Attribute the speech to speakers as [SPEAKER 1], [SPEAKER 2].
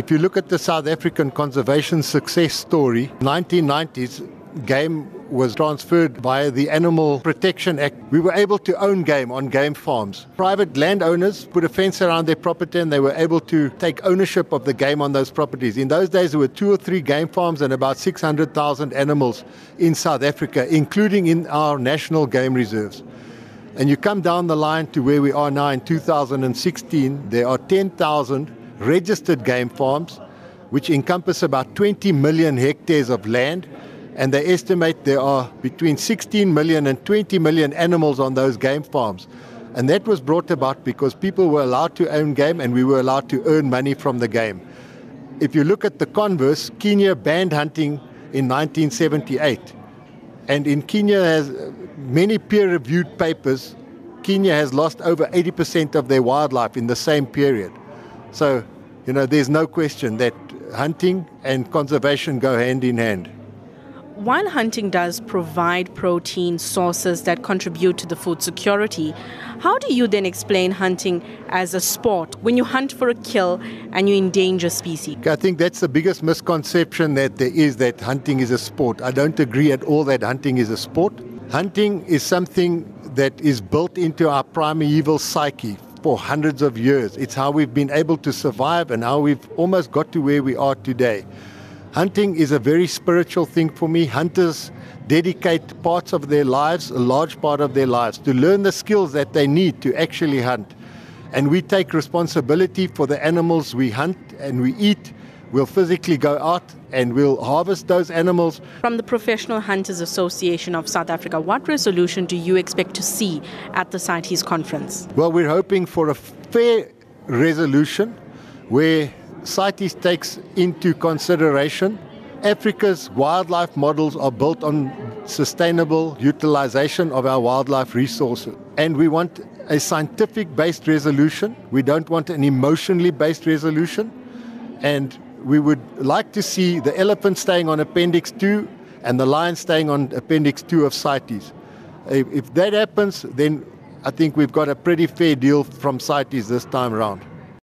[SPEAKER 1] If you look at the South African conservation success story, 1990s game was transferred via the Animal Protection Act. We were able to own game on game farms. Private landowners put a fence around their property and they were able to take ownership of the game on those properties. In those days, there were two or three game farms and about 600,000 animals in South Africa, including in our national game reserves. And you come down the line to where we are now in 2016, there are 10,000 registered game farms, which encompass about 20 million hectares of land and they estimate there are between 16 million and 20 million animals on those game farms. And that was brought about because people were allowed to own game and we were allowed to earn money from the game. If you look at the converse, Kenya banned hunting in 1978. And in Kenya has uh, many peer-reviewed papers, Kenya has lost over 80% of their wildlife in the same period. So, you know, there's no question that hunting and conservation go hand in hand
[SPEAKER 2] while hunting does provide protein sources that contribute to the food security, how do you then explain hunting as a sport when you hunt for a kill and you endanger species?
[SPEAKER 1] I think that's the biggest misconception that there is that hunting is a sport. I don't agree at all that hunting is a sport. Hunting is something that is built into our primeval psyche for hundreds of years. It's how we've been able to survive and how we've almost got to where we are today. Hunting is a very spiritual thing for me. Hunters dedicate parts of their lives, a large part of their lives, to learn the skills that they need to actually hunt. And we take responsibility for the animals we hunt and we eat. We'll physically go out and we'll harvest those animals.
[SPEAKER 2] From the Professional Hunters Association of South Africa, what resolution do you expect to see at the CITES conference?
[SPEAKER 1] Well, we're hoping for a fair resolution where CITES takes into consideration Africa's wildlife models are built on sustainable utilization of our wildlife resources. And we want a scientific based resolution. We don't want an emotionally based resolution. And we would like to see the elephant staying on Appendix 2 and the lion staying on Appendix 2 of CITES. If that happens, then I think we've got a pretty fair deal from CITES this time around.